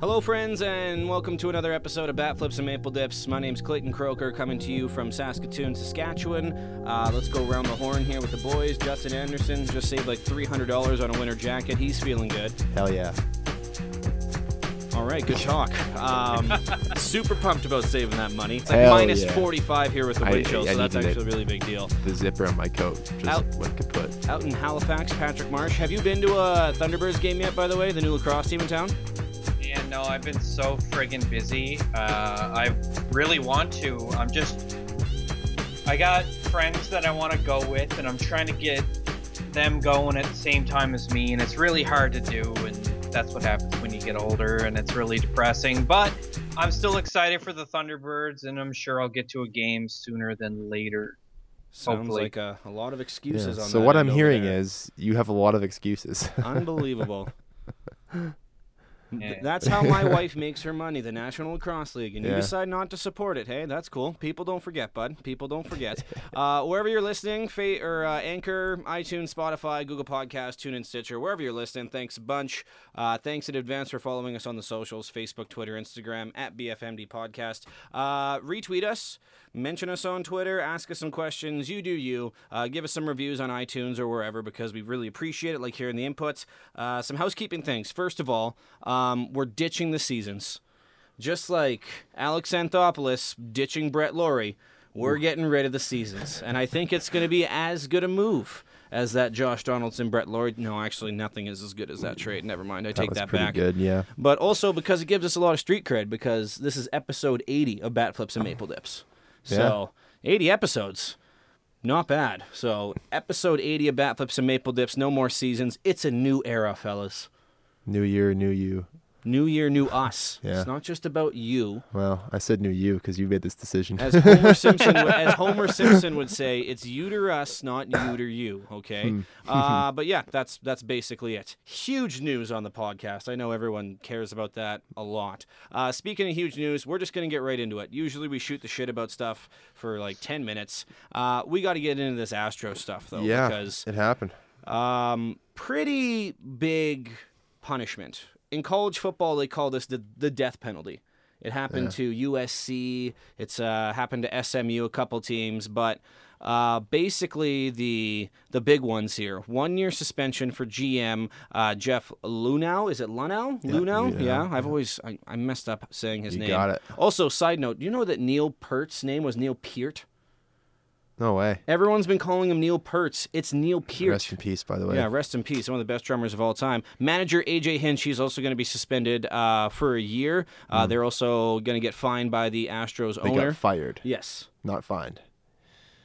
Hello, friends, and welcome to another episode of Bat Flips and Maple Dips. My name's Clayton Croker, coming to you from Saskatoon, Saskatchewan. Uh, let's go around the horn here with the boys. Justin Anderson just saved like $300 on a winter jacket. He's feeling good. Hell yeah. All right, good talk. Um, super pumped about saving that money. It's like Hell minus yeah. 45 here with the I- wind chill, I so that's needed actually a really big deal. The zipper on my coat just Out. went kaput. Out in Halifax, Patrick Marsh. Have you been to a Thunderbirds game yet, by the way? The new lacrosse team in town? Yeah, no, I've been so friggin' busy. Uh, I really want to. I'm just. I got friends that I want to go with, and I'm trying to get them going at the same time as me, and it's really hard to do, and that's what happens when you get older, and it's really depressing. But I'm still excited for the Thunderbirds, and I'm sure I'll get to a game sooner than later. Sounds Hopefully. like a, a lot of Yeah. excuses on So that what I'm hearing there. is you have a lot of excuses. Unbelievable. Yeah. That's how my wife makes her money, the National Lacrosse League. And you Yeah. decide not to support it. Hey, that's cool. People don't forget, bud. People don't forget. uh, wherever you're listening, fa- or uh, Anchor, iTunes, Spotify, Google Podcast, TuneIn, Stitcher, wherever you're listening, thanks a bunch. Uh, thanks in advance for following us on the socials Facebook, Twitter, Instagram, at BFMD Podcast. Uh, retweet us. Mention us on Twitter, ask us some questions. You do you. Uh, give us some reviews on iTunes or wherever because we really appreciate it, like hearing the inputs. Uh, some housekeeping things. First of all, um, we're ditching the seasons. Just like Alex Anthopoulos ditching Brett Lawrie, we're getting rid of the seasons. And I think it's going to be as good a move as that Josh Donaldson, Brett Lawrie. No, actually, nothing is as good as that trade. Never mind. I that take that pretty back good, yeah. but also because it gives us a lot of street cred because this is episode 80 of Bat Flips and Maple Dips. So, 80 episodes. Not bad. So, episode 80 of Bat Flips and Maple Dips, no more seasons. It's a new era, fellas. New year, new you. New year, new us. Yeah. It's not just about you. Well, I said new you because you made this decision. As Homer Simpson, would- as Homer Simpson would say, it's you to us, not you to you. Okay. uh, but yeah, that's that's basically it. Huge news on the podcast. I know everyone cares about that a lot. Uh, speaking of huge news, we're just gonna get right into it. Usually we shoot the shit about stuff for like ten minutes. Uh, we got to get into this Astro stuff though, yeah, because it happened. um, pretty big punishment. In college football, they call this the, the death penalty. It happened to USC. It's uh, happened to SMU, a couple teams, but uh, basically the the big ones here: one year suspension for GM uh, Jeff Luhnow. Is it Luhnow? Luhnow? Luhnow, Yeah, I've always I, I messed up saying his You name. got it. Also, side note: do you know that Neil Peart's name was Neil Peart? No way. Everyone's been calling him Neil Pearts. It's Neil Peart. Rest in peace, by the way. Yeah, rest in peace. One of the best drummers of all time. Manager AJ Hinch, he's also going to be suspended uh, for a year. Uh, They're also going to get fined by the Astros they owner. got fired, yes. not fined.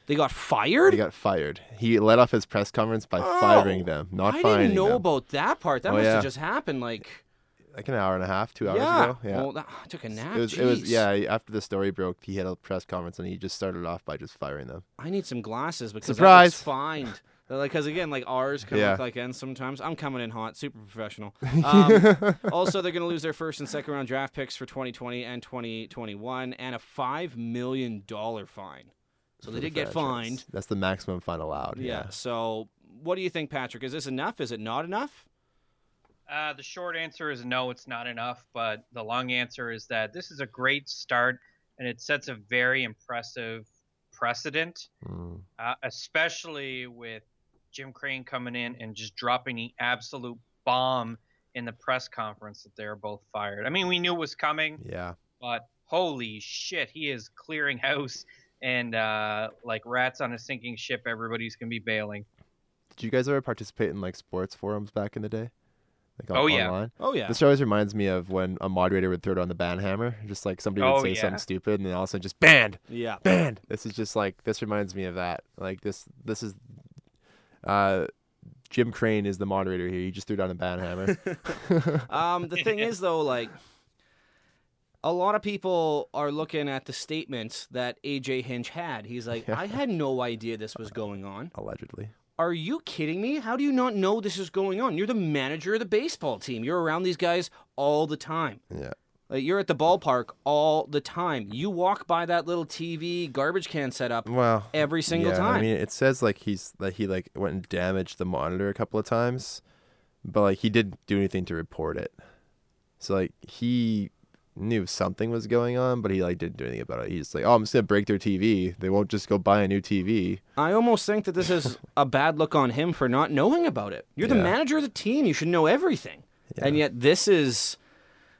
They got fired? They got fired. He let off his press conference by Oh, firing them, not I fining didn't know them. about that part. That Oh, must yeah. have just happened like like an hour and a half, two hours yeah. ago. Yeah. Well, that, I took a nap. it was, it was yeah. After the story broke, he had a press conference and he just started off by just firing them. I need some glasses because Surprise. Fined. Like, because again, like ours can Yeah. look like ends sometimes. I'm coming in hot, super professional. Um, also, they're going to lose their first and second round draft picks for 2020 and 2021, and a five million dollar fine. So they the did get fined. That's the maximum fine allowed. Yeah. So, what do you think, Patrick? Is this enough? Is it not enough? Uh, the short answer is no, it's not enough. But the long answer is that this is a great start, and it sets a very impressive precedent, Mm. uh, especially with Jim Crane coming in and just dropping the absolute bomb in the press conference that they're both fired. I mean, we knew it was coming, Yeah. but holy shit, he is clearing house. And uh, like rats on a sinking ship, everybody's gonna be bailing. Did you guys ever participate in like sports forums back in the day? Like Oh, yeah. online? Oh yeah. This always reminds me of when a moderator would throw down the ban hammer. Just like somebody would Oh, say yeah. something stupid and then all of a sudden just banned, Yeah. banned. This is just like this reminds me of that. Like this this is uh Jim Crane is the moderator here. He just threw down a ban hammer. Um, the thing is, though, like a lot of people are looking at the statements that AJ Hinch had. He's like, Yeah. I had no idea this was going on. Allegedly. Are you kidding me? How do you not know this is going on? You're the manager of the baseball team. You're around these guys all the time. Yeah. Like you're at the ballpark all the time. You walk by that little TV garbage can setup Well, every single yeah, time. I mean, it says like he's that he like went and damaged the monitor a couple of times, but like he didn't do anything to report it. So like he knew something was going on, but he like didn't do anything about it. He's just like, oh, I'm just gonna break their TV. They won't just go buy a new TV. I almost think that this is a bad look on him for not knowing about it. You're the Yeah. manager of the team. You should know everything. And yet this is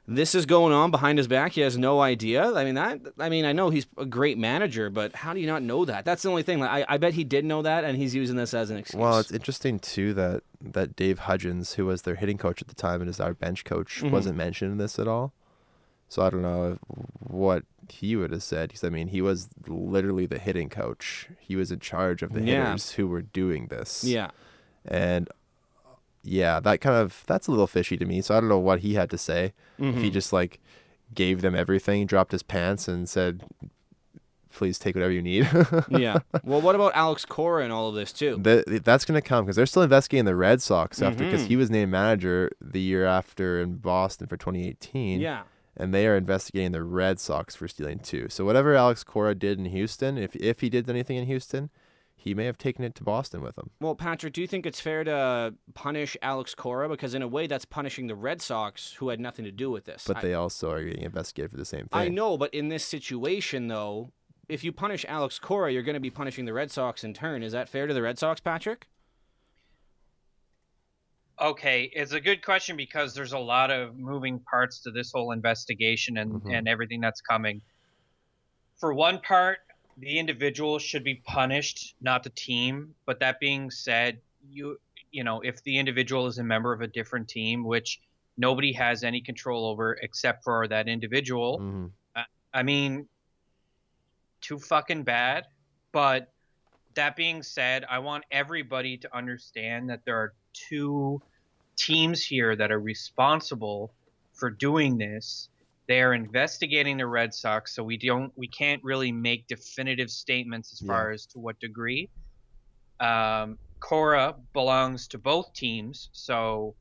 this is going on behind his back. He has no idea. I mean that I mean I know he's a great manager, but how do you not know that? That's the only thing. Like, I, I bet he did know that and he's using this as an excuse. Well, it's interesting too that that Dave Hudgens, who was their hitting coach at the time and is our bench coach, Mhm. wasn't mentioned in this at all. So I don't know what he would have said. Because I mean, he was literally the hitting coach. He was in charge of the Yeah. hitters who were doing this. yeah. And yeah, that kind of that's a little fishy to me. So I don't know what he had to say. If he Mhm. just like gave them everything, dropped his pants, and said, "Please take whatever you need." yeah. Well, what about Alex Cora and all of this too? That that's gonna come because they're still investigating the Red Sox after because he was named manager the year after in Boston for 2018. Yeah. And they are investigating the Red Sox for stealing too. So whatever Alex Cora did in Houston, if if he did anything in Houston, he may have taken it to Boston with him. Well, Patrick, do you think it's fair to punish Alex Cora because in a way that's punishing the Red Sox who had nothing to do with this? But I- they also are getting investigated for the same thing. I know, but in this situation, though, if you punish Alex Cora, you're going to be punishing the Red Sox in turn. Is that fair to the Red Sox, Patrick? Okay, it's a good question because there's a lot of moving parts to this whole investigation and, Mhm. and everything that's coming. For one part, the individual should be punished, not the team. But that being said, you you know, if the individual is a member of a different team, which nobody has any control over except for that individual, Mhm. I mean, too fucking bad. But that being said, I want everybody to understand that there are two teams here that are responsible for doing this. They are investigating the Red Sox, so we don't we can't really make definitive statements as Yeah. far as to what degree. Um, Cora belongs to both teams, so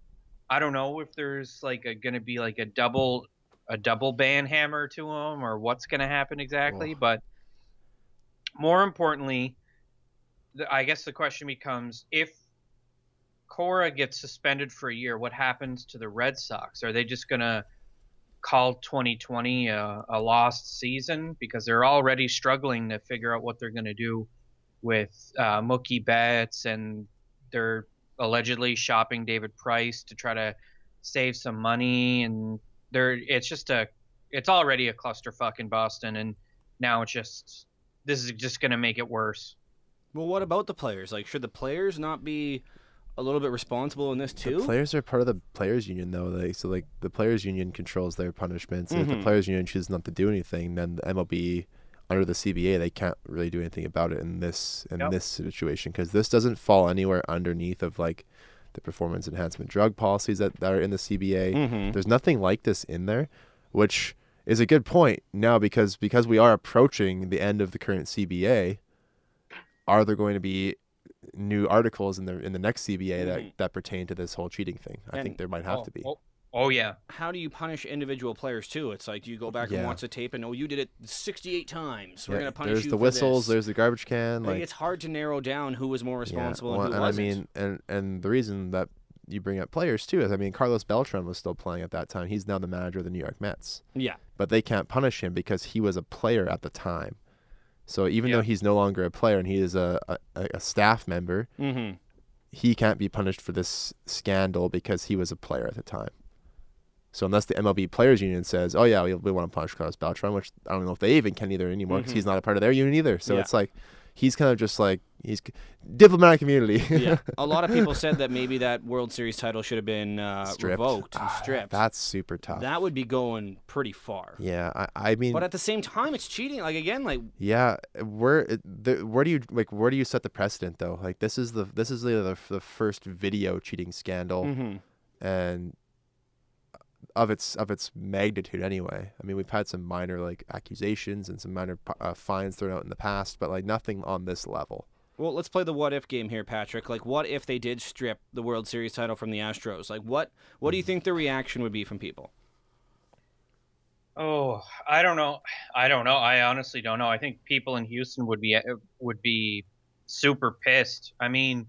I don't know if there's like a, gonna be like a double a double ban hammer to him or what's gonna happen exactly. Ugh. But more importantly, the, I guess the question becomes if Cora gets suspended for a year, what happens to the Red Sox? Are they just gonna call 2020 a, a lost season because they're already struggling to figure out what they're gonna do with uh, Mookie Betts and they're allegedly shopping David Price to try to save some money and they're it's just a it's already a clusterfuck in Boston and now it's just this is just gonna make it worse. Well, what about the players? Like, should the players not be a little bit responsible in this The too? players are part of the players union though. Like so, like the players union controls their punishments. And if the players union chooses not to do anything, then the MLB under the CBA they can't really do anything about it in this in Yep. this situation because this doesn't fall anywhere underneath of like the performance enhancement drug policies that, that are in the CBA. mm-hmm. There's nothing like this in there, which is a good point now because because we are approaching the end of the current CBA. Are there going to be new articles in the in the next CBA Mhm. that that pertain to this whole cheating thing? I And- think there might have oh, to be. Oh, oh yeah. How do you punish individual players too? It's like, do you go back and watch the tape and oh, you did it 68 times. We're Yeah, going to punish there's you There's the for whistles. this. There's the garbage can. Like, Like it's hard to narrow down who was more yeah, responsible well, and who and wasn't. I mean, and and the reason that you bring up players too is I mean Carlos Beltran was still playing at that time. He's now the manager of the New York Mets. yeah. but they can't punish him because he was a player at the time. So even though he's no longer a player and he is a, a, a staff member, Mm-hmm. he can't be punished for this scandal because he was a player at the time. So unless the MLB Players Union says, "Oh yeah, we, we want to punish Carlos Beltran," which I don't know if they even can either anymore because Mhm. he's not a part of their union either. So Yeah. it's like he's kind of just like he's diplomatic community. yeah. A lot of people said that maybe that World Series title should have been uh, revoked and Ah, stripped. That's super tough. that would be going pretty far. yeah, I, I mean, But at the same time, it's cheating. Like again, like Yeah, where the, where do you like where do you set the precedent though? Like this is the this is the the, the first video cheating scandal mhm. and of its of its magnitude anyway. I mean, we've had some minor like accusations and some minor uh, fines thrown out in the past, but like nothing on this level. Well, let's play the what if game here, Patrick. Like, what if they did strip the World Series title from the Astros? Like, what what do you think the reaction would be from people? Oh, I don't know. I don't know. I honestly don't know. I think people in Houston would be would be super pissed. I mean,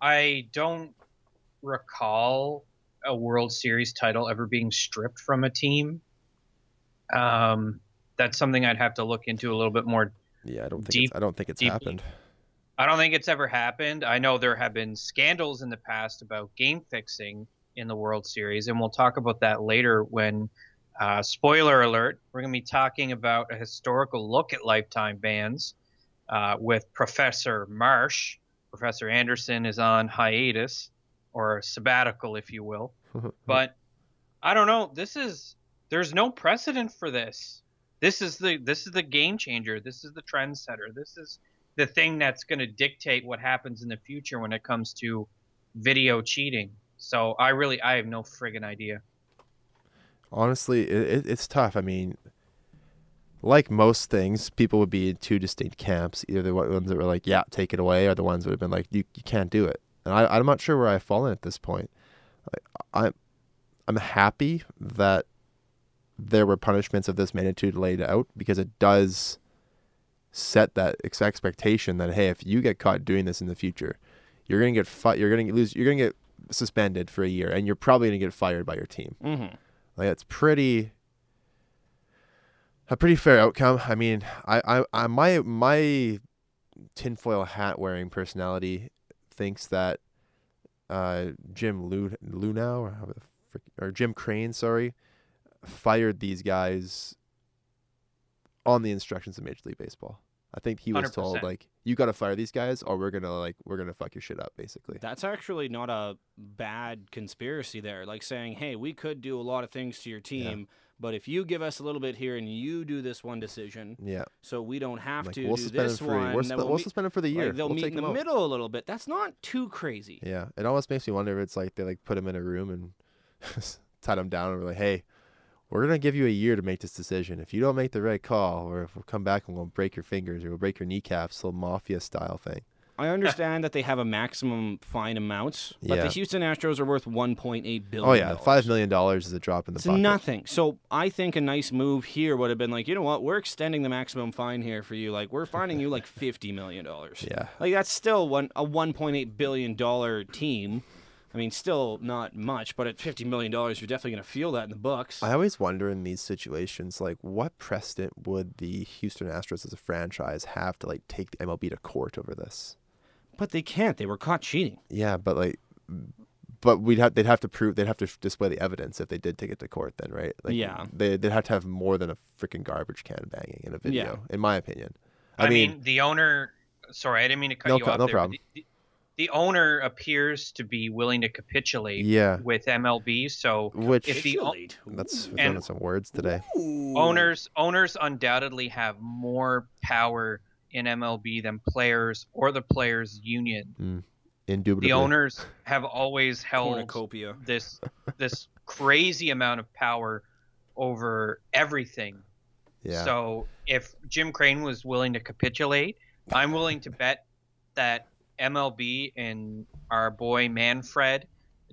I don't recall a World Series title ever being stripped from a team. Um, that's something I'd have to look into a little bit more. Yeah, I don't think Deep- it's, I don't think it's deep- happened. I don't think it's ever happened. I know there have been scandals in the past about game fixing in the World Series, and we'll talk about that later when, uh, spoiler alert, we're going to be talking about a historical look at lifetime bans uh, with Professor Marsh. Professor Anderson is on hiatus or sabbatical, if you will. But I don't know. This is there's no precedent for this. This is the this is the game changer. This is the trendsetter. This is the thing that's going to dictate what happens in the future when it comes to video cheating. So I really I have no friggin' idea. Honestly, it, it, it's tough. I mean, like most things, people would be in two distinct camps. Either the ones that were like, "Yeah, take it away," or the ones that would have been like, "You, you can't do it." And I, I'm not sure where I've fallen at this point. Like, I'm, I'm happy that there were punishments of this magnitude laid out because it does set that ex- expectation that hey, if you get caught doing this in the future, you're gonna get fi- you're gonna lose, you're gonna get suspended for a year, and you're probably gonna get fired by your team. Mm-hmm. Like it's pretty a pretty fair outcome. I mean, I, I, I my my tinfoil hat wearing personality thinks that uh, Jim Lu Luhnow or frick, or Jim Crane, sorry, fired these guys on the instructions of Major League Baseball. I think he was told 100%. like, "You got to fire these guys, or we're gonna like we're gonna fuck your shit up," basically. That's actually not a bad conspiracy there. Like saying, hey, we could do a lot of things to your team, but if you give us a little bit here and you do this one decision, Yeah, so we don't have like to we'll do this for one, we'll, then spe- we'll we'll meet- suspend it for the year. like, they'll we'll meet in the out. middle a little bit. That's not too crazy. Yeah, it almost makes me wonder if it's like they like put him in a room and tied him down and were like, "Hey, we're gonna give you a year to make this decision. If you don't make the right call, or if we'll come back and we'll break your fingers or we'll break your kneecaps, little mafia style thing." I understand that they have a maximum fine amount, but Yeah. the Houston Astros are worth 1.8 billion. Oh yeah, five million dollars is a drop in the It's bucket. nothing. So I think a nice move here would have been like, you know what? We're extending the maximum fine here for you. Like we're fining you like 50 million dollars. Yeah, Like that's still one a 1.8 billion dollar team. I mean, still not much, but at 50 million dollars, you're definitely gonna feel that in the books. I always wonder in these situations, like, what precedent would the Houston Astros as a franchise have to like take the MLB to court over this? But they can't. They were caught cheating. Yeah, but like, but we'd have they'd have to prove they'd have to display the evidence if they did take it to court. Then, right? Like, Yeah. they they'd have to have more than a freaking garbage can banging in a video, in my opinion. I, I, mean, mean, the owner. Sorry, I didn't mean to cut No you off no there. problem. The, the owner appears to be willing to capitulate yeah, with MLB. So which if the o- that's Ooh. we're throwing some words today. Ooh. owners owners undoubtedly have more power in MLB than players or the players union. Mm. Indubitably, The owners have always held cornucopia. this this crazy amount of power over everything. Yeah, So if Jim Crane was willing to capitulate, I'm willing to bet that MLB and our boy Manfred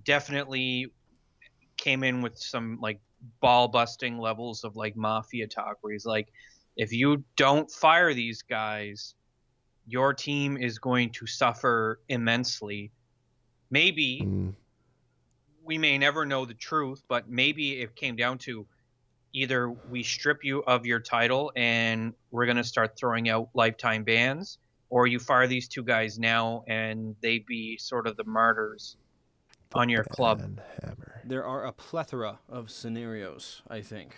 definitely came in with some like ball busting levels of like mafia talk where he's like if you don't fire these guys your team is going to suffer immensely. Maybe Mm, we may never know the truth, but maybe it came down to either we strip you of your title and we're going to start throwing out lifetime bans, or you fire these two guys now and they be sort of the martyrs on your club. There are a plethora of scenarios, I think,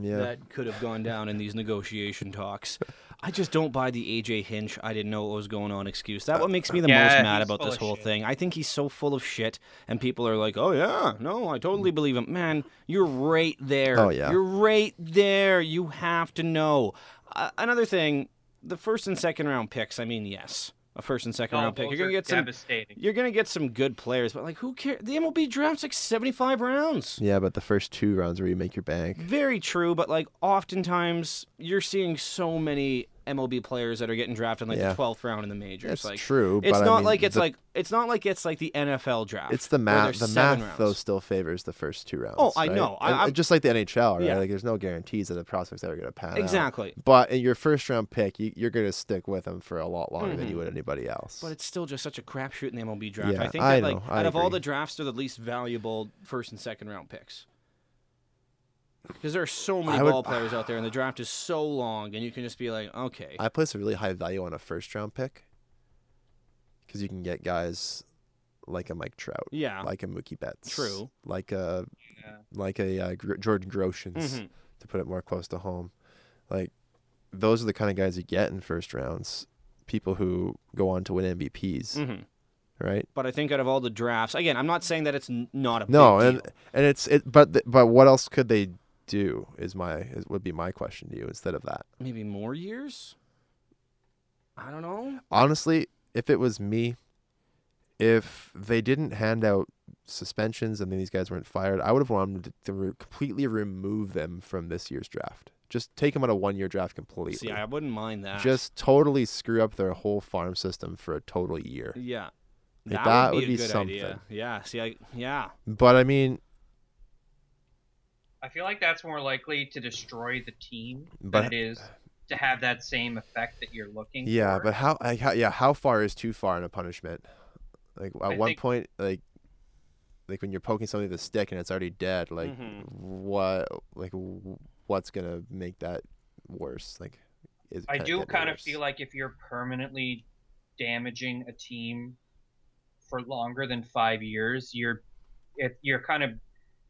Yeah, that could have gone down in these negotiation talks. I just don't buy the AJ Hinch. I didn't know what was going on excuse. That what makes me the Yeah, most mad about this whole shit. thing. I think he's so full of shit, and people are like, "Oh yeah, no, I totally believe him." Man, you're right there. Oh, yeah. you're right there. You have to know. Uh, another thing, the first and second round picks. I mean, yes, a first and second Oh, round pick. You're gonna get some. You're gonna get some good players, but like, who cares? The MLB drafts like 75 rounds. yeah, but the first two rounds where you make your bank. Very true, but like oftentimes you're seeing so many MLB players that are getting drafted in like Yeah. the 12th round in the majors. It's like true, it's but I not mean, like it's the- like it's not like it's like the NFL draft. It's the math. The math rounds. though still favors the first two rounds. Oh, I right? know. I- just like the NHL, right? Yeah. Like there's no guarantees that the prospect's ever going to pan out. Exactly. But in your first round pick, you, you're going to stick with them for a lot longer than Mhm. you would anybody else. But it's still just such a crapshoot in the MLB draft. Yeah, I think I that like I out of all the drafts, they're the least valuable first and second round picks. Because there are so many would- ball players out there, and the draft is so long, and you can just be like, okay, I place a really high value on a first round pick because you can get guys like a Mike Trout, yeah, like a Mookie Betts, True. like a Yeah. like a uh, Gr- Jordan Groshans, Mhm. to put it more close to home. Like those are the kind of guys you get in first rounds. People who go on to win MVPs, hmm right? But I think out of all the drafts, again, I'm not saying that it's n- not a No, big and deal. and it's it, but th- but what else could they do? Is my is, would be my question to you instead of that. maybe more years. I don't know. Honestly, if it was me, if they didn't hand out suspensions and then these guys weren't fired, I would have wanted to, completely remove them from this year's draft. Just take them on a one-year draft completely. See, I wouldn't mind that. Just totally screw up their whole farm system for a total year. yeah, Like, that, that would would be a be something. idea. Yeah. See, I yeah. But I mean, I feel like that's more likely to destroy the team But- than it is to have that same effect that you're looking for. yeah, for. but how, like, how? Yeah, how far is too far in a punishment? Like at I one think- point, like, like when you're poking something with a stick and it's already dead. Like, Mhm. what? Like, what's gonna make that worse? Like, is I do get kind of feel like if you're permanently damaging a team for longer than five years, you're it, you're kind of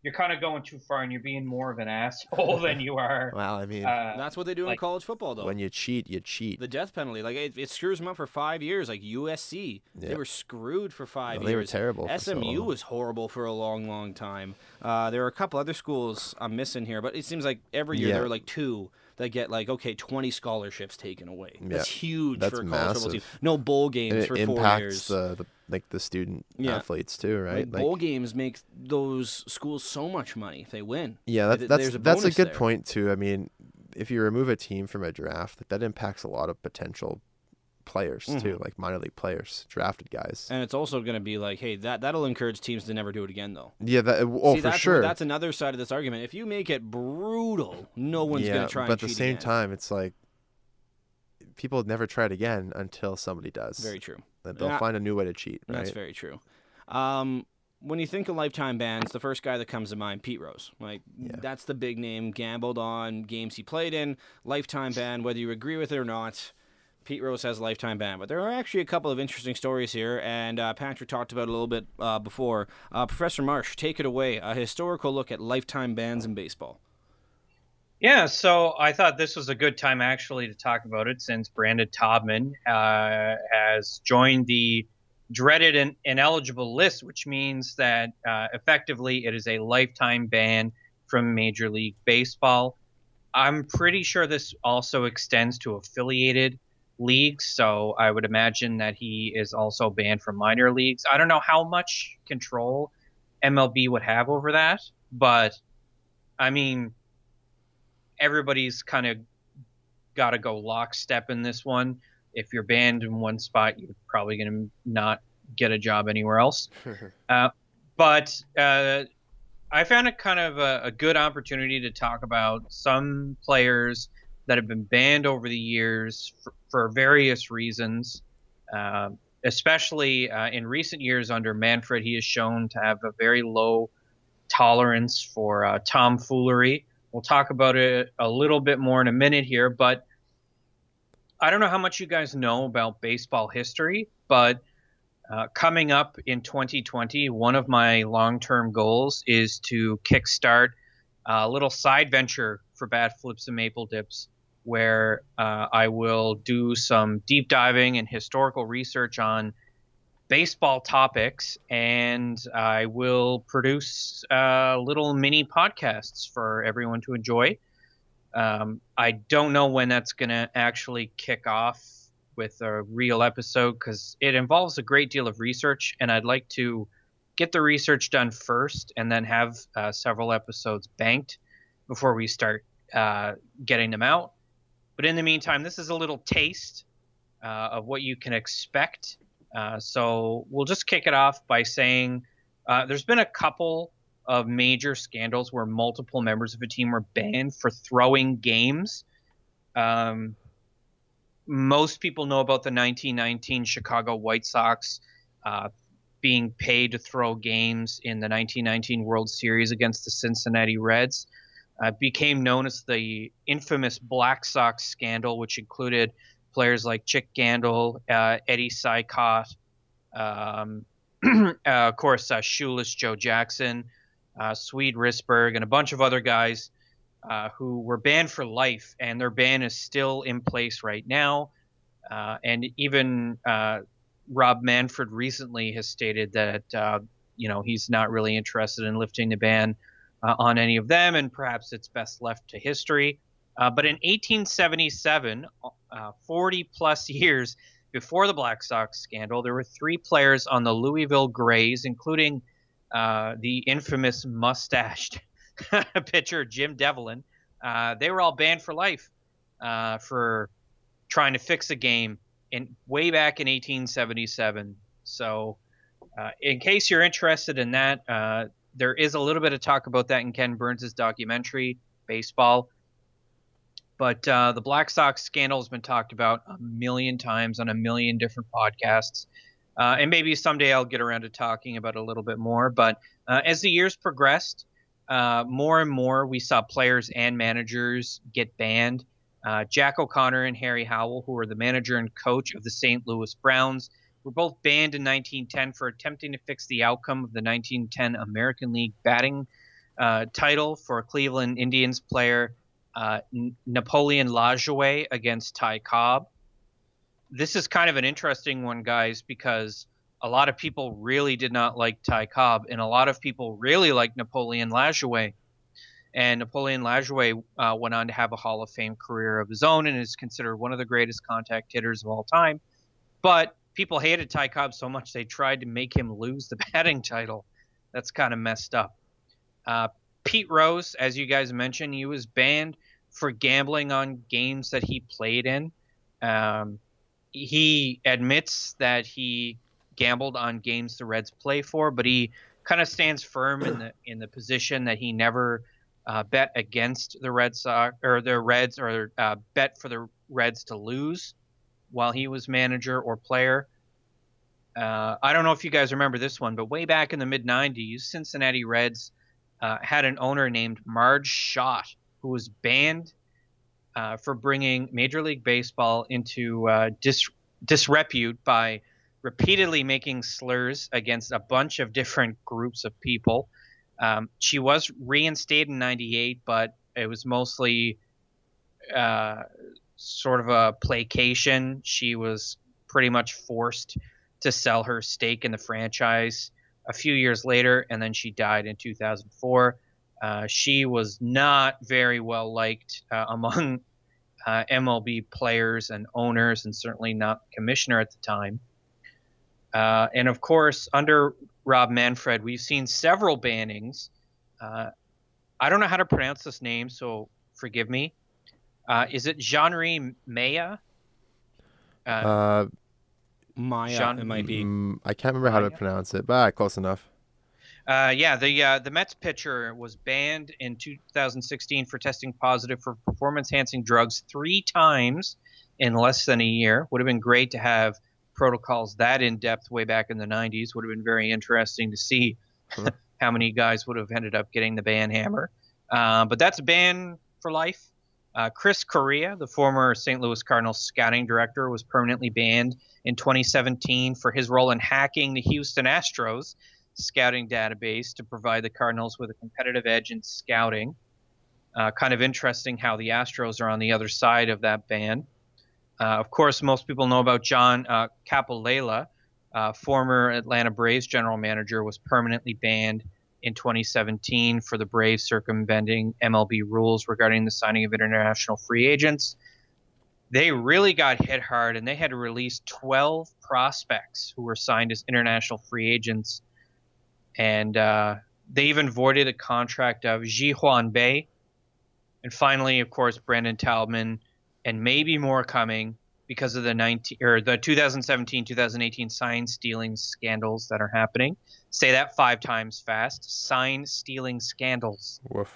you're kind of going too far, and you're being more of an asshole than you are. Well, I mean, Uh, That's what they do in college football, though. when you cheat, you cheat. the death penalty, like it, it screws them up for five years. Like USC, they were screwed for five Well, they were years. terrible. for so SMU was horrible for a long, long time. Uh, there are a couple other schools I'm missing here, but it seems like every year Yeah. there are like two that get like okay, 20 scholarships taken away. That's huge That's for a college football team. No bowl and games it for four impacts years. the, the like the student Yeah. athletes too, right? Like, bowl games make those schools so much money if they win. Yeah, that's that's a that's a good there. point too. I mean, if you remove a team from a draft, that, that impacts a lot of potential players too, like minor league players, drafted guys. And it's also going to be like, hey, that that'll encourage teams to never do it again, though. yeah, that oh See, for that's, sure. That's another side of this argument. If you make it brutal, no one's yeah, going to try. but at the same again. time, it's like people never try it again until somebody does. very true. That they'll Yeah. find a new way to cheat, right? That's very true. Um, when you think of lifetime bans, the first guy that comes to mind, Pete Rose. Like Yeah. that's the big name. Gambled on games he played in. Lifetime ban, whether you agree with it or not. Pete Rose has a lifetime ban, but there are actually a couple of interesting stories here, and uh, Patrick talked about a little bit uh, before. Uh, Professor Marsh, take it away. A historical look at lifetime bans in baseball. Yeah, so I thought this was a good time actually to talk about it since Brandon Taubman uh, has joined the dreaded and ineligible list, which means that uh, effectively it is a lifetime ban from Major League Baseball. I'm pretty sure this also extends to affiliated leagues, so I would imagine that he is also banned from minor leagues. I don't know how much control MLB would have over that, but I mean, everybody's kind of got to go lockstep in this one. If you're banned in one spot, you're probably going to not get a job anywhere else. But uh, I found it kind of a, a good opportunity to talk about some players that have been banned over the years for, for various reasons. Uh, especially uh, in recent years under Manfred, he is shown to have a very low tolerance for uh, tomfoolery. We'll talk about it a little bit more in a minute here, but I don't know how much you guys know about baseball history, but uh, coming up in 2020, one of my long term goals is to kickstart a little side venture for Bat Flips and Maple Dips where uh, I will do some deep diving and historical research on baseball topics and I will produce uh, little mini podcasts for everyone to enjoy. Um, I don't know when that's going to actually kick off with a real episode because it involves a great deal of research, and I'd like to get the research done first and then have uh, several episodes banked before we start uh, getting them out. But in the meantime, this is a little taste uh, of what you can expect. Uh, so we'll just kick it off by saying uh, there's been a couple of major scandals where multiple members of a team were banned for throwing games. Um, most people know about the 1919 Chicago White Sox uh, being paid to throw games in the 1919 World Series against the Cincinnati Reds. Uh, became known as the infamous Black Sox scandal, which included players like Chick Gandil, uh, Eddie Cicotte, um, uh, of course, uh, Shoeless Joe Jackson, uh, Swede Risberg, and a bunch of other guys uh, who were banned for life, and their ban is still in place right now. And even Rob Manfred recently has stated that you know he's not really interested in lifting the ban uh, on any of them, and perhaps it's best left to history. Uh, but in 1877, 40 plus years before the Black Sox scandal, there were three players on the Louisville Grays, including the infamous mustached pitcher Jim Devlin. Uh, they were all banned for life uh, for trying to fix a game in way back in 1877. So, uh, in case you're interested in that, uh, there is a little bit of talk about that in Ken Burns' documentary, Baseball. But uh, the Black Sox scandal has been talked about a million times on a million different podcasts. Uh, and maybe someday I'll get around to talking about a little bit more. But as the years progressed, uh, more and more we saw players and managers get banned. Uh, Jack O'Connor and Harry Howell, who were the manager and coach of the St. Louis Browns, were both banned in 1910 for attempting to fix the outcome of the 1910 American League batting uh, title for Cleveland Indians player uh, Napoleon Lajoie against Ty Cobb. This is kind of an interesting one, guys, because a lot of people really did not like Ty Cobb, and a lot of people really liked Napoleon Lajoie. And Napoleon Lajoie uh, went on to have a Hall of Fame career of his own and is considered one of the greatest contact hitters of all time. But people hated Ty Cobb so much they tried to make him lose the batting title. That's kind of messed up. Uh, Pete Rose, as you guys mentioned, he was banned for gambling on games that he played in. Um, he admits that he gambled on games the Reds play for, but he kind of stands firm in the in the position that he never uh, bet against the Red Sox or the Reds or uh, bet for the Reds to lose while he was manager or player. Uh, I don't know if you guys remember this one, but way back in the mid '90s, Cincinnati Reds uh, had an owner named Marge Schott who was banned uh, for bringing Major League Baseball into uh, dis- disrepute by repeatedly making slurs against a bunch of different groups of people. Um, she was reinstated in 98, but it was mostly uh, sort of a placation. She was pretty much forced to sell her stake in the franchise a few years later, and then she died in 2004. Uh, she was not very well liked uh, among uh, MLB players and owners, and certainly not commissioner at the time. Uh, and of course, under Rob Manfred, we've seen several bannings. Uh, I don't know how to pronounce this name, so forgive me. Uh, is it Jean Maya? Uh, Maya, Jean- it might be. mm, I can't remember how to pronounce it, but ah, close enough. Uh, yeah, the uh, the Mets pitcher was banned in 2016 for testing positive for performance-enhancing drugs three times in less than a year. Would have been great to have protocols that in depth way back in the 90s. Would have been very interesting to see Huh. how many guys would have ended up getting the ban hammer. Uh, but that's a ban for life. Uh, Chris Correa, the former St. Louis Cardinals scouting director, was permanently banned in 2017 for his role in hacking the Houston Astros scouting database to provide the Cardinals with a competitive edge in scouting. Uh, kind of interesting how the Astros are on the other side of that ban. Uh, of course, most people know about John uh, Coppolella, uh, former Atlanta Braves general manager, was permanently banned in 2017 for the Braves circumventing MLB rules regarding the signing of international free agents. They really got hit hard, and they had to release 12 prospects who were signed as international free agents. And uh, they even voided a contract of Ji Hwan Bae. And finally, of course, Brandon Taubman and maybe more coming because of the 19 or the 2017-2018 sign stealing scandals that are happening. Say that five times fast. Sign stealing scandals. Woof.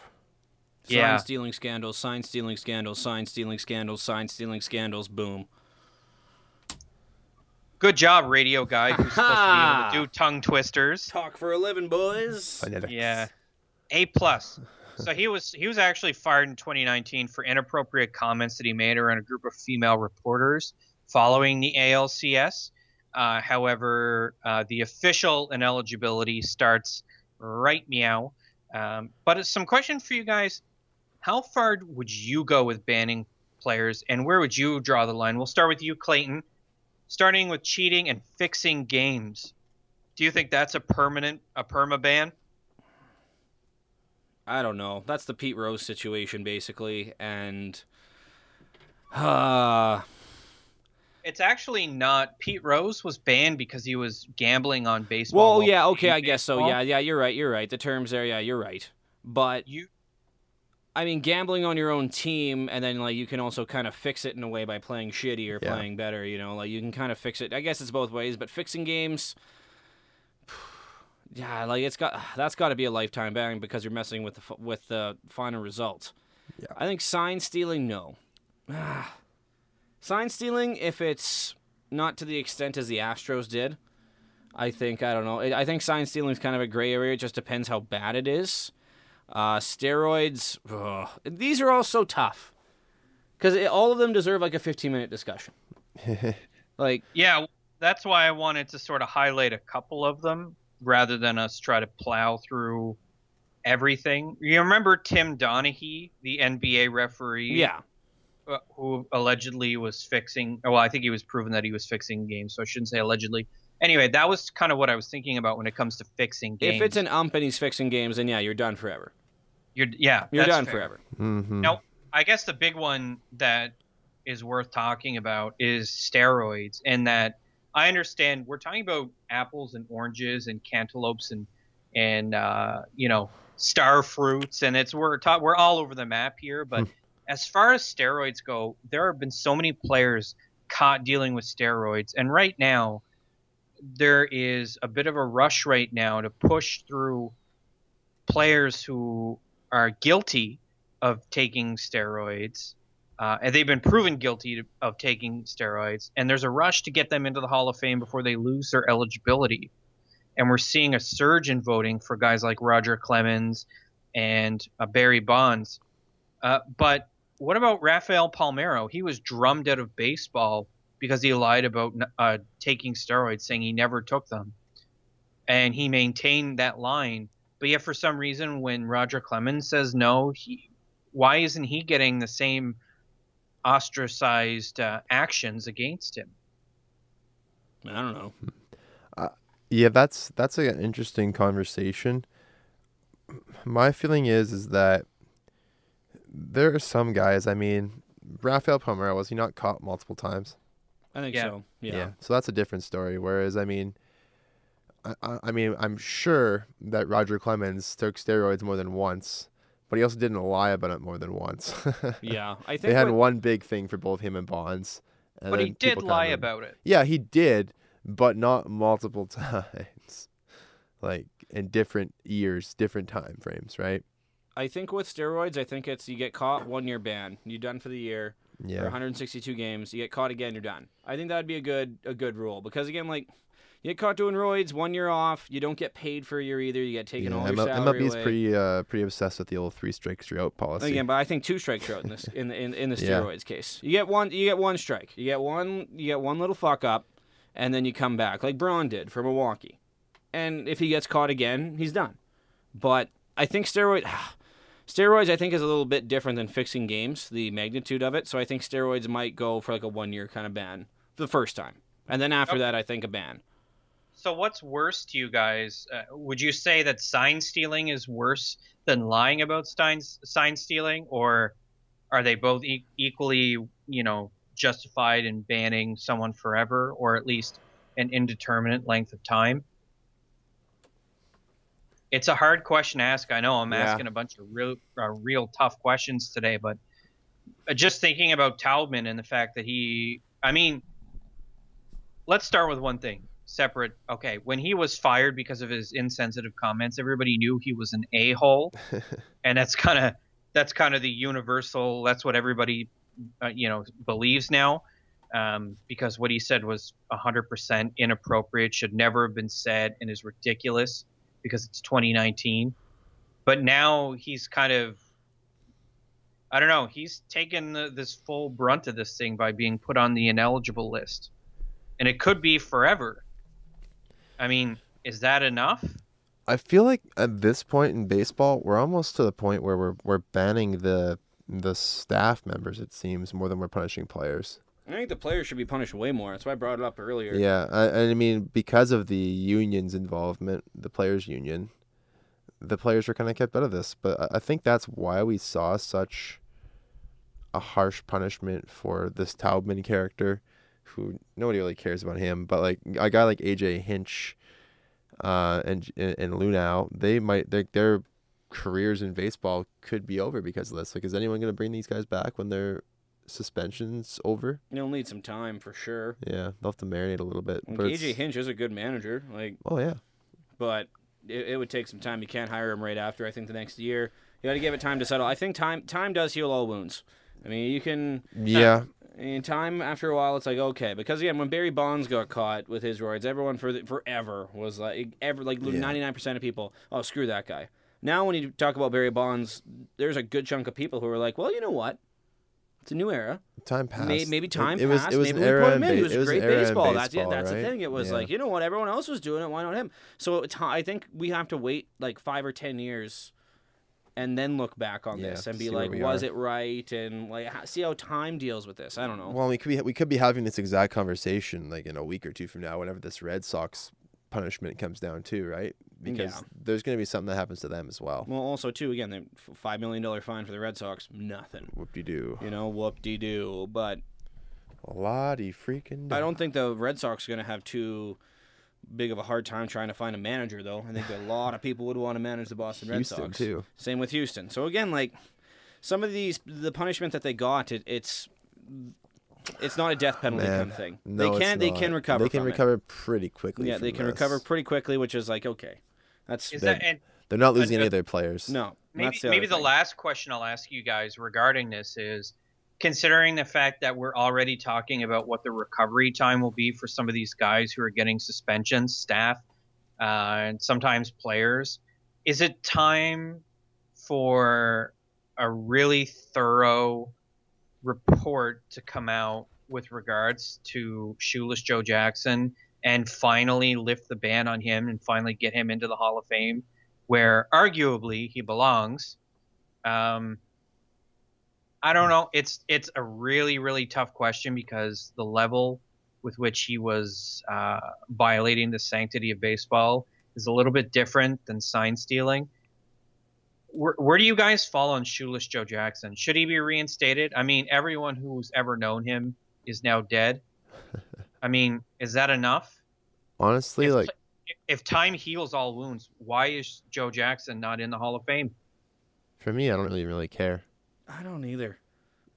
Yeah. Sign stealing scandals, sign stealing scandals, sign stealing scandals, sign stealing scandals, boom. Good job, radio guy who's supposed to be able to do tongue twisters. Talk for a living, boys. Phonetics. Yeah. A plus. So he was he was actually fired in 2019 for inappropriate comments that he made around a group of female reporters following the ALCS. Uh, however, uh, the official ineligibility starts right meow. Um, but some question for you guys: How far would you go with banning players, and where would you draw the line? We'll start with you, Clayton. Starting with cheating and fixing games. Do you think that's a permanent a perma ban? I don't know. That's the Pete Rose situation, basically, and uh, It's actually not. Pete Rose was banned because he was gambling on baseball. well, yeah, okay, I guess so. Yeah, yeah, you're right. You're right. The terms there, yeah, you're right. But You I mean, gambling on your own team, and then like you can also kind of fix it in a way by playing shitty or Yeah. playing better. You know, like you can kind of fix it. I guess it's both ways, but fixing games, yeah, like it's got that's got to be a lifetime ban because you're messing with the with the final results. Yeah. I think sign stealing, no. sign stealing, if it's not to the extent as the Astros did, I think I don't know. I I think sign stealing is kind of a gray area. It just depends how bad it is. Uh, steroids, ugh. these are all so tough because all of them deserve like a 15 minute discussion. like, yeah, that's why I wanted to sort of highlight a couple of them rather than us try to plow through everything. You remember Tim Donaghy, the NBA referee? yeah, uh, who allegedly was fixing. Well, I think he was proven that he was fixing games, so I shouldn't say allegedly. Anyway, that was kind of what I was thinking about when it comes to fixing games. if it's an ump and he's fixing games, then yeah, you're done forever. you're yeah, You're done fair. forever. Mm-hmm. Now, I guess the big one that is worth talking about is steroids, and that I understand we're talking about apples and oranges and cantaloupes and and uh, you know star fruits, and it's we're ta- we're all over the map here. But as far as steroids go, there have been so many players caught dealing with steroids, and right now there is a bit of a rush right now to push through players who are guilty of taking steroids, uh, and they've been proven guilty to, of taking steroids, and there's a rush to get them into the Hall of Fame before they lose their eligibility. And we're seeing a surge in voting for guys like Roger Clemens and uh, Barry Bonds. Uh, but what about Rafael Palmeiro? He was drummed out of baseball because he lied about uh, taking steroids, saying he never took them. And he maintained that line. But yet, for some reason, when Roger Clemens says no, he, why isn't he getting the same ostracized uh, actions against him? I don't know. Yeah, that's that's an interesting conversation. My feeling is is that there are some guys. I mean, Rafael Palmeiro was he not caught multiple times? I think Yeah. so. Yeah. yeah. So that's a different story. Whereas, I mean, I, I, I mean, I'm sure that Roger Clemens took steroids more than once, but he also didn't lie about it more than once. Yeah. I think they had what- one big thing for both him and Bonds. And But he did people kinda lie about it. Yeah, he did, but not multiple times. like in different years, different time frames, right? I think with steroids, I think it's you get caught one year ban, you're done for the year. or Yeah. 162 games. You get caught again, you're done. I think that'd be a good a good rule because again, like you get caught doing roids, one year off. You don't get paid for a year either. You get taken yeah. all your ML- salary MLB's away. pretty uh pretty obsessed with the old three strikes you're out policy. Again, but I think two strikes are out in this in the in, in the Yeah. steroids case. You get one you get one strike. You get one you get one little fuck up, and then you come back like Braun did for Milwaukee. And if he gets caught again, he's done. But I think steroid steroids I think is a little bit different than fixing games, the magnitude of it. So I think steroids might go for like a one year kind of ban the first time. And then after Okay. that I think a ban. So, what's worse to you guys? Uh, would you say that sign stealing is worse than lying about sign sign stealing, or are they both e- equally, you know, justified in banning someone forever, or at least an indeterminate length of time? It's a hard question to ask. I know I'm Yeah. asking a bunch of real, uh, real tough questions today, but uh, just thinking about Taubman and the fact that he, I mean, let's start with one thing separate. Okay, when he was fired because of his insensitive comments, everybody knew he was an a hole, and that's kind of that's kind of the universal. That's what everybody, uh, you know, believes now. Um, because what he said was 100% inappropriate, should never have been said, and is ridiculous because it's 2019. But now he's kind of I don't know. He's taken the, this full brunt of this thing by being put on the ineligible list, and it could be forever. I mean, is that enough? I feel like at this point in baseball, we're almost to the point where we're we're banning the the staff members. It seems more than we're punishing players. I think the players should be punished way more. That's why I brought it up earlier. Yeah, I, I mean because of the union's involvement, the players' union, the players were kind of kept out of this. But I, I think that's why we saw such a harsh punishment for this Taubman character, who nobody really cares about him. But like a guy like AJ Hinch, uh, and and Luhnow, they might their their careers in baseball could be over because of this. Like, is anyone going to bring these guys back when their suspension's over? You'll need some time for sure. Yeah, they'll have to marinate a little bit. Like, AJ it's- Hinch is a good manager. Like, Oh yeah, but it, it would take some time. You can't hire him right after. I think the next year you got to give it time to settle. I think time time does heal all wounds. I mean, you can yeah. In time after a while it's like okay because again when Barry Bonds got caught with his roids, everyone for the, forever was like ever like ninety nine percent of people oh screw that guy. Now when you talk about Barry Bonds, there's a good chunk of people who are like, well, you know what? It's a new era. Time passed. May- Maybe time it, was, passed. It was maybe we put him in. Ba- was it was great in baseball. That's it. baseball, That's the thing. It was Yeah. like you know what everyone else was doing it. Why not him? So it's, I think we have to wait like five or ten years, and then look back on Yeah, this and be like, was are. it right? And like ha- see how time deals with this. I don't know. Well, we could be we could be having this exact conversation like in a week or two from now, whenever this Red Sox punishment comes down too, right? Because Yeah. there's going to be something that happens to them as well. Well, also too, again, the five million dollar fine for the Red Sox, nothing. Whoop de doo. You know, whoop de doo. But Lottie freaking. I don't think the Red Sox are going to have too big of a hard time trying to find a manager, though. I think a lot of people would want to manage the Boston Red Houston Sox. too. Same with Houston. So again, like some of these, the punishment that they got, it, it's it's not a death penalty Man, kind of thing. No, they it's can they not. can recover. They can from it. recover pretty quickly. Yeah, they can this. recover pretty quickly, which is like okay, that's Is They're- that and They're not losing Uh, any of their players. no. maybe that's the maybe other the thing. last question I'll ask you guys regarding this is considering the fact that we're already talking about what the recovery time will be for some of these guys who are getting suspensions, staff, uh, and sometimes players, is it time for a really thorough report to come out with regards to shoeless Joe Jackson and finally lift the ban on him and finally get him into the Hall of Fame? where arguably he belongs. Um, I don't know. It's it's a really really tough question because the level with which he was uh, violating the sanctity of baseball is a little bit different than sign stealing. Where, where do you guys fall on shoeless Joe Jackson? Should he be reinstated? I mean, everyone who's ever known him is now dead. I mean, is that enough? Honestly, If- like if time heals all wounds, why is Joe Jackson not in the Hall of Fame? for me, I don't really really care. I don't either.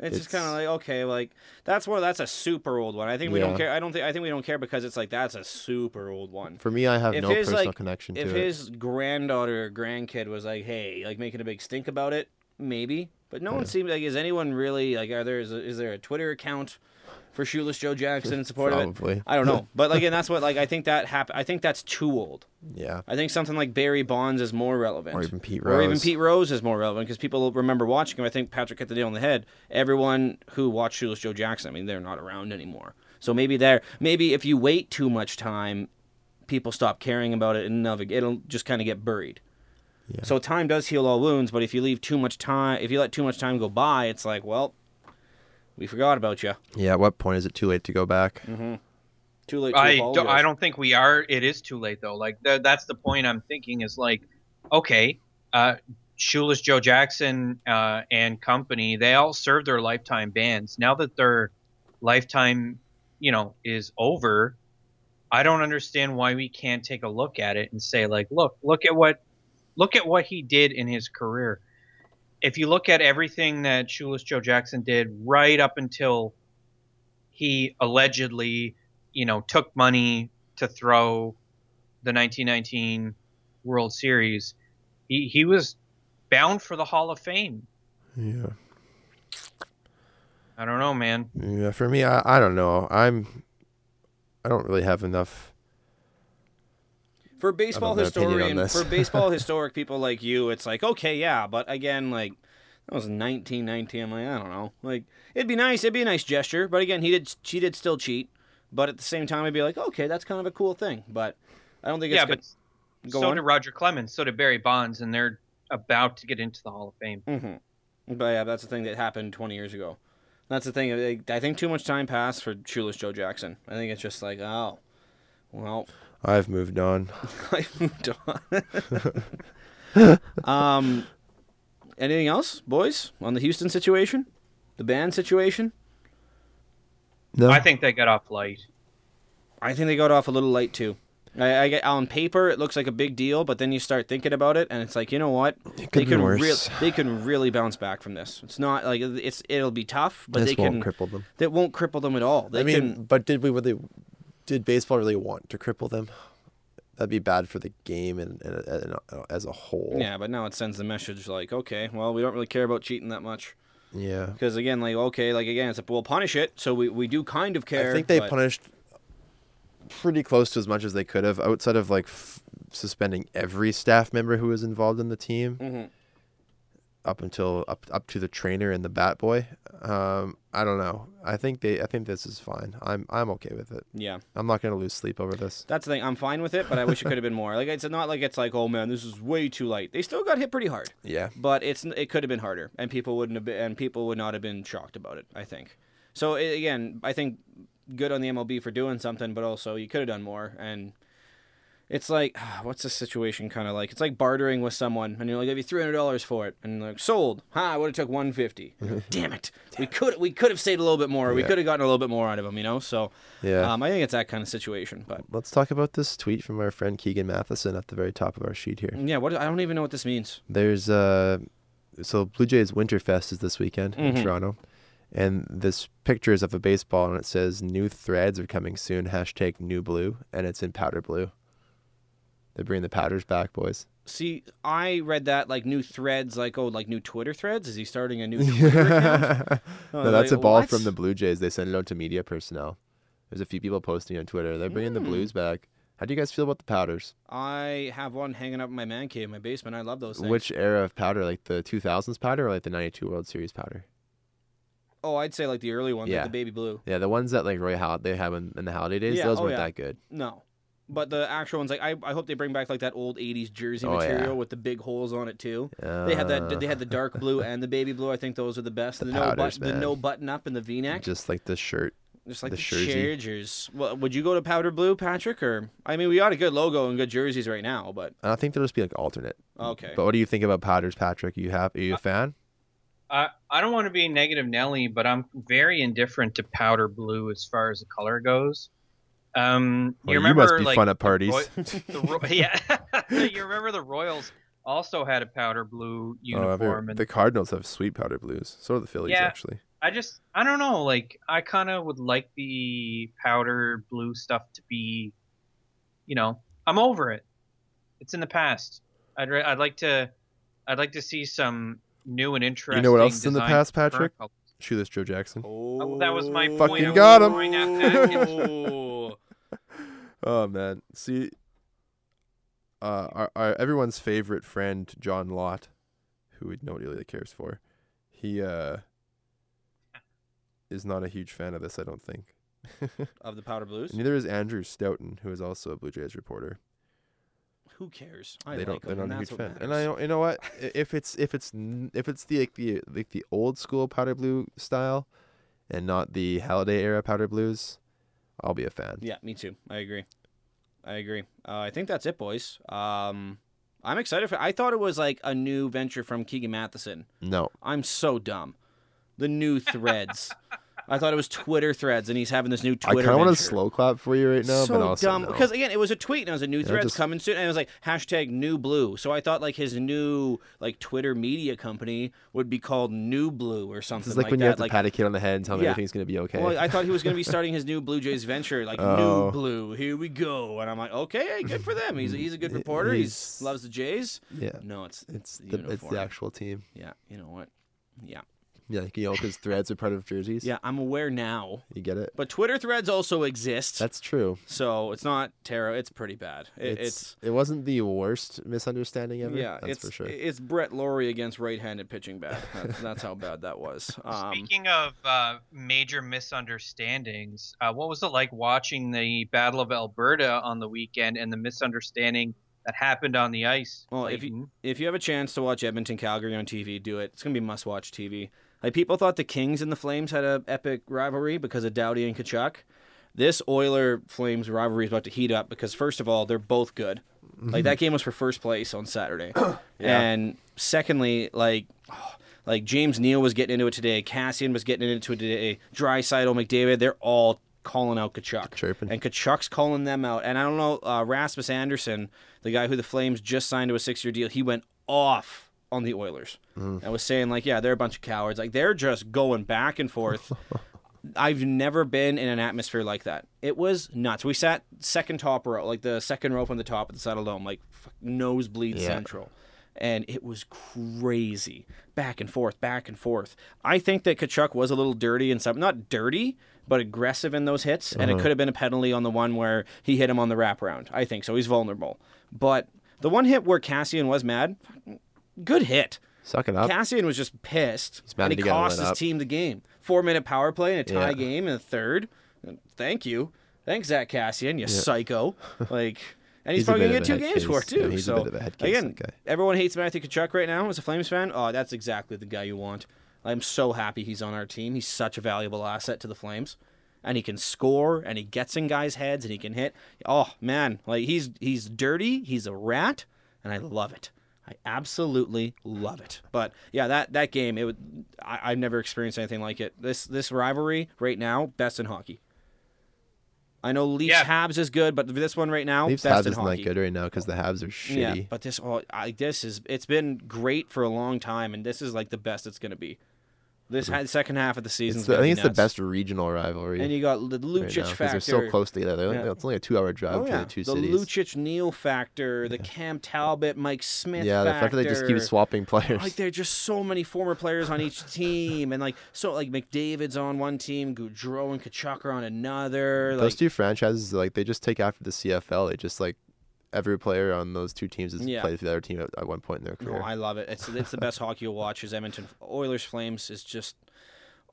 It's, just kind of like okay, like that's one. that's a super old one. I think we don't care. I don't think I think we don't care because it's like that's a super old one. For me, I have If no his, personal like, connection to it. If it. his granddaughter or grandkid was like, hey, like making a big stink about it, maybe. But no one seems like is anyone really like are there is, is there a Twitter account for shoeless Joe Jackson in support of it? Probably. I don't know, but like, and that's what like I think that hap- I think that's too old. Yeah. I think something like Barry Bonds is more relevant. Or even Pete Rose, Or even Pete Rose is more relevant because people remember watching him. I think Patrick hit the nail on the head. Everyone who watched Shoeless Joe Jackson, I mean, they're not around anymore. So maybe there, maybe if you wait too much time, people stop caring about it and it'll just kind of get buried. Yeah. So time does heal all wounds, but if you leave too much time, if you let too much time go by, it's like, well, we forgot about you. Yeah. At what point is it too late to go back? Mm-hmm. Too late. To I don't, I don't think we are. It is too late though. Like th- that's the point I'm thinking is like, okay, uh, Shoeless Joe Jackson uh, and company, they all served their lifetime bans. Now that their lifetime, you know, is over, I don't understand why we can't take a look at it and say like, look, look at what, look at what he did in his career. if you look at everything that Shoeless Joe Jackson did right up until he allegedly, you know, took money to throw the 1919 World Series, he, he was bound for the Hall of Fame. Yeah. I don't know, man. Yeah, for me, I, I don't know. I'm I don't really have enough. For baseball have an opinion on historian, for baseball historic people like you, it's like okay, yeah, but again, like that was 1919. I'm like, I don't know. Like it'd be nice, it'd be a nice gesture, but again, he did she did still cheat, but at the same time, I'd be like, okay, that's kind of a cool thing, but I don't think it's Yeah, good. but Go so on. did Roger Clemens, so did Barry Bonds, and they're about to get into the Hall of Fame. Mm-hmm. But yeah, that's the thing that happened 20 years ago. That's the thing. I- I think too much time passed for Shoeless Joe Jackson. I think it's just like, oh, well, I've moved on. I moved on. um, anything else, boys, on the Houston situation, the band situation? No, I think they got off light. I think they got off a little late too. I, I get on paper it looks like a big deal, but then you start thinking about it, and it's like, you know what? it could they be can worse. real they can really bounce back from this. It's not like it's it'll be tough, but this they won't can cripple them. that won't cripple them at all. They I mean, can but did we really? Did baseball really want to cripple them? That'd be bad for the game and, and, and as a whole. Yeah, but now it sends the message like, okay, well, we don't really care about cheating that much. Yeah. Because again, like, okay, like again, it's a, we'll punish it, so we, we do kind of care. I think they but- punished pretty close to as much as they could have, outside of like f- suspending every staff member who was involved in the team Mhm. Up until up up to the trainer and the bat boy. Um, I don't know. I think they. I think this is fine. I'm I'm okay with it. Yeah, I'm not gonna lose sleep over this. that's the thing. I'm fine with it, but I wish it could have been more. Like it's not like it's like, oh man, this is way too light. They still got hit pretty hard, Yeah. but it's it could have been harder, and people wouldn't have been, and people would not have been shocked about it. I think. So again, I think good on the MLB for doing something, but also you could have done more. And it's like, what's the situation kind of like? It's like bartering with someone, and you're like, give you three hundred dollars for it, and like sold. Ha! I would have took one fifty. Damn it! We could we could have stayed a little bit more. We Yeah. could have gotten a little bit more out of them you know. So Yeah. um, I think it's that kind of situation. But Let's talk about this tweet from our friend Keegan Matheson at the very top of our sheet here. yeah, what I don't even know what this means. There's uh so Blue Jays Winterfest is this weekend Mhm. in Toronto. And this picture is of a baseball and it says new threads are coming soon, hashtag new blue, and it's in powder blue. They're bringing the powders back, boys. See, I read that like new threads, like oh, like new Twitter threads. Is he starting a new Twitter? Oh, no, that's a ball what? from the Blue Jays. They sent it out to media personnel. There's a few people posting on Twitter. They're bringing the Hmm. blues back. How do you guys feel about the powders? I have one hanging up in my man cave in my basement. I love those things. Which era of powder? Like the 2000s powder or like the 92 World Series powder? Oh, I'd say like the early ones, Yeah. like the baby blue. Yeah, the ones that like Roy Hall they have in, in the holiday days, Yeah, those oh, weren't yeah. that good. No, but the actual ones, like I, I hope they bring back like that old '80s jersey Oh, yeah. material with the big holes on it too. They had that. They had the dark blue uh. and the baby blue. I think those are the best. The no powders, but, the no button up and the V-neck, just, just like the shirt. Just like the, the. Chargers. Well, would you go to powder blue, Patrick? Or I mean, we got a good logo and good jerseys right now, but I think they'll just be like alternate. okay. But what do you think about powders, Patrick? you have? Are you a fan? I I don't want to be negative Nelly, but I'm very indifferent to powder blue as far as the color goes. Um, Well, you you must be like fun at the parties. Roy- the Ro- yeah, you remember the Royals also had a powder blue Oh, every- uniform, and the Cardinals have sweet powder blues. So do the Phillies, Yeah. actually. I just I don't know, like I kind of would like the powder blue stuff to be, you know, I'm over it. It's in the past. I'd re- I'd like to I'd like to see some new and interesting. You know what else is in the past, Patrick? colors. Shoeless Joe Jackson. Oh, that was my Fucking point got him. Throwing that package. Oh. Man, see, uh, our, our everyone's favorite friend John Lott, who nobody really cares for, he uh is not a huge fan of this. I don't think. of the powder blues. Neither is Andrew Stoeten, who is also a Blue Jays reporter. Who cares? I they like don't. They're not a and huge fan. And I, don't- you know what? If it's if it's if it's the like the like the old school powder blue style, and not the holiday era powder blues, I'll be a fan. Yeah, me too. I agree. I agree. Uh, I think that's it, boys. Um, I'm excited for. I thought it was like a new venture from Keegan Matheson. No, I'm so dumb. The new threads. I thought it was Twitter threads, and he's having this new I kind of want to slow clap for you right now, so but also dumb no. because again, it was a tweet and it was a new threads just- coming soon, and it was like hashtag New Blue. So I thought like his new like Twitter media company would be called New Blue or something this is like, like when that. you have to like, pat a kid on the head and tell him Yeah. everything's gonna be okay. well, I thought he was going to be starting his new Blue Jays venture, like Oh. New Blue. Here we go, and I'm like, okay, good for them. He's he's a good reporter. He's- loves the Jays. yeah, No, it's it's the the, it's the actual team. yeah. You know what? Yeah, Yeah, you know, because threads are part of jerseys. yeah. I'm aware now, you get it. but Twitter threads also exist. That's true. so it's not terror. It's pretty bad. It, It's, it's it wasn't the worst misunderstanding ever. Yeah, that's it's for sure. it's Brett Lawrie against right-handed pitching bad. That's, that's how bad that was. Um, Speaking of uh, major misunderstandings, uh, what was it like watching the Battle of Alberta on the weekend and the misunderstanding that happened on the ice? Well, if Clayton? if you have a chance to watch Edmonton Calgary on TV, do it. It's gonna be must-watch TV. Like people thought the Kings and the Flames had a epic rivalry because of Doughty and Tkachuk. This Oiler Flames rivalry is about to heat up because first of all, they're both good. Like that game was for first place on Saturday, and secondly, like. Like James Neal was getting into it today, Kassian was getting into it today, Draisaitl, McDavid, they're all calling out Tkachuk. Chirping. And Tkachuk's calling them out. And I don't know, uh, Rasmus Andersson, the guy who the Flames just signed to a six year deal, he went off on the Oilers. Mm. And was saying, like, yeah, they're a bunch of cowards. Like, they're just going back and forth. I've never been in an atmosphere like that. It was nuts. We sat second top row, like the second row from the top of the Saddledome, like nosebleed Yeah. central. And it was crazy. Back and forth, back and forth. I think that Tkachuk was a little dirty and some not dirty, but aggressive in those hits. And it Uh-huh. could have been a penalty on the one where he hit him on the wraparound. I think so. He's vulnerable. But the one hit where Kassian was mad, good hit. Suck it up. Kassian was just pissed, mad and he he cost his up. team the game. Four minute power play and a tie Yeah. game in the third. Thank you, thanks Zack Kassian, you psycho. Like, and he's, He's probably gonna get two games for it too. Yeah, he's a so bit of a head case, again, everyone hates Matthew Tkachuk right now as a Flames fan. Oh, that's exactly the guy you want. I'm so happy he's on our team. He's such a valuable asset to the Flames. And he can score, and he gets in guys' heads, and he can hit. Oh man, like he's he's dirty. He's a rat, and I love it. I absolutely love it. But yeah, that that game, it would. I, I've never experienced anything like it. This this rivalry right now, best in hockey. I know Leafs Yeah. Habs is good, but this one right now, Leafs best Habs isn't hockey. that good right now because the Habs are shitty. Yeah, but this oh, I, this is it's been great for a long time, and this is like the best it's gonna be. This hmm. ha- second half of the season, I think it's the best regional rivalry. And you got the right Lucic now, 'cause factor. they're so close together. They're- Yeah. It's only a two-hour oh, drive Oh between yeah, the two the cities. Lucic Neal factor, the Cam Talbot, Mike Smith. yeah, the fact that they just keep swapping players. Like there are just so many former players on each team, and like so like McDavid's on one team, Gaudreau and Tkachuk are on another. Those Like two franchises, like they just take after the CFL. They just like every player on those two teams has Yeah. played for the other team at, at one point in their career. no. I love it. It's it's the best hockey you'll watch. Is Edmonton Oilers Flames is just.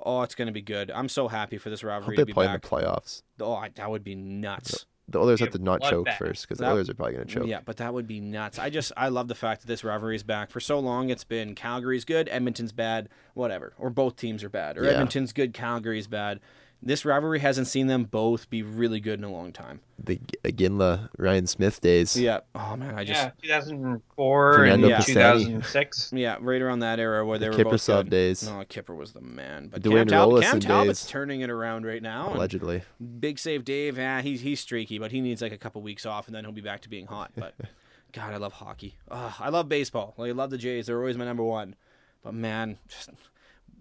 Oh, it's gonna be good. I'm so happy for this rivalry they to be play in the playoffs. Oh, I, that would be nuts. The Oilers have to not choke bloodbath. first because the Oilers are probably going to mm, choke. Yeah, but that would be nuts. I just I love the fact that this rivalry is back. For so long, it's been Calgary's good, Edmonton's bad, whatever, or both teams are bad, or Yeah. Edmonton's good, Calgary's bad. This rivalry hasn't seen them both be really good in a long time. The Iginla Ryan Smyth days. Yeah. Oh man, I just yeah, 2004 Fernando and Pisani. 2006. yeah, right around that era where they The were both Kiprusoff good. days. No, Kipper was the man, but Dwayne Cam, Talbot, Cam Talbot's days. turning it around right now. Allegedly. Big save Dave, yeah, he's he's streaky, but he needs like a couple weeks off and then he'll be back to being hot. But God, I love hockey. Ugh, I love baseball. Like, I love the Jays. They're always my number one. But man, just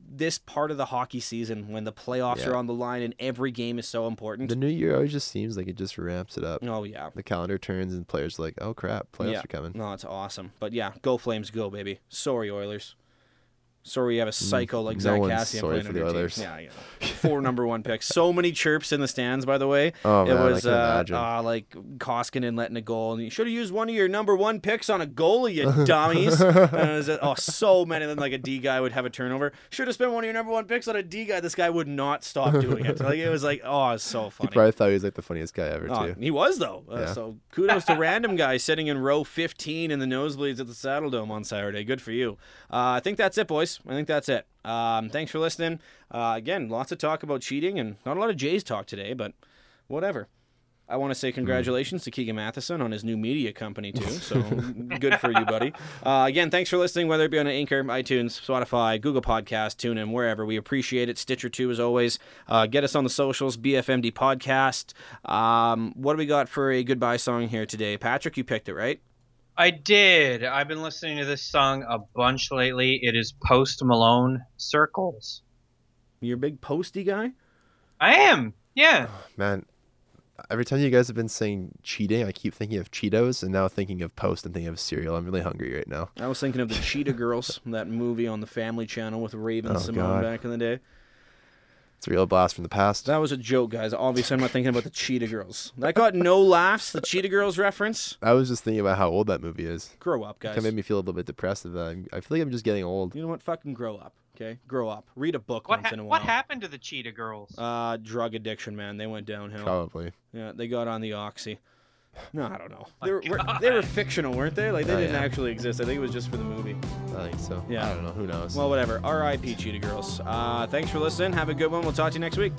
this part of the hockey season when the playoffs Yeah. are on the line and every game is so important. The new year always just seems like it just ramps it up. oh yeah. The calendar turns and players are like, oh crap, playoffs yeah. are coming. No, it's awesome. But yeah, go Flames, go baby. Sorry Oilers. Sorry you have a psycho like no Zack one's Kassian sorry playing for the your team. Yeah, yeah. Four number one picks. So many chirps in the stands, by the way. Oh, it man, I was can uh, imagine. uh, like Koskinen letting a goal, and you should have used one of your number one picks on a goalie, you dummies. and it was, uh, oh, so many. Then like a D guy would have a turnover. Should have spent one of your number one picks on a D guy. This guy would not stop doing it. Like it was like, oh, it's so He probably thought he was like the funniest guy ever Oh, too. he was though. Uh, Yeah. So kudos to random guy sitting in row 15 in the nosebleeds at the Saddledome on Saturday. Good for you. Uh, I think that's it, boys. I think that's it. Um, thanks for listening. Uh, again, lots of talk about cheating and not a lot of Jays talk today, but whatever. I want to say congratulations to Keegan Matheson on his new media company too. So good for you, buddy. Uh, again, thanks for listening. Whether it be on Anchor, iTunes, Spotify, Google Podcast, TuneIn, wherever, we appreciate it. Stitcher too, as always. Uh, get us on the socials, BFMD Podcast. Um, what do we got for a goodbye song here today, Patrick? You picked it, right? I did. I've been listening to this song a bunch lately. It is Post Malone Circles. You're a big posty guy. I am. Yeah. Oh, man, every time you guys have been saying cheating, I keep thinking of Cheetos and now thinking of Post and thinking of cereal. I'm really hungry right now. I was thinking of the Cheetah Girls, that movie on the Family Channel with Raven Oh, Symoné God. back in the day. It's a real blast from the past. That was a joke, guys. Obviously, I'm not thinking about the Cheetah Girls. That got no laughs. The Cheetah Girls reference. I was just thinking about how old that movie is. Grow up, guys. kind of made me feel a little bit depressed of that. I'm- I feel like I'm just getting old. You know what? Fucking grow up. Okay, grow up. Read a book What once ha- in a while. what happened to the Cheetah Girls? Uh, drug addiction, man. They went downhill. Probably. Yeah, they got on the oxy. No, I don't know. My They were, God. they were fictional, weren't they? Like they Oh, didn't yeah. actually exist. I think it was just for the movie. I think so. Yeah. I don't know. Who knows? Well, whatever. R.I.P. Cheetah Girls. Uh, thanks for listening. Have a good one. We'll talk to you next week.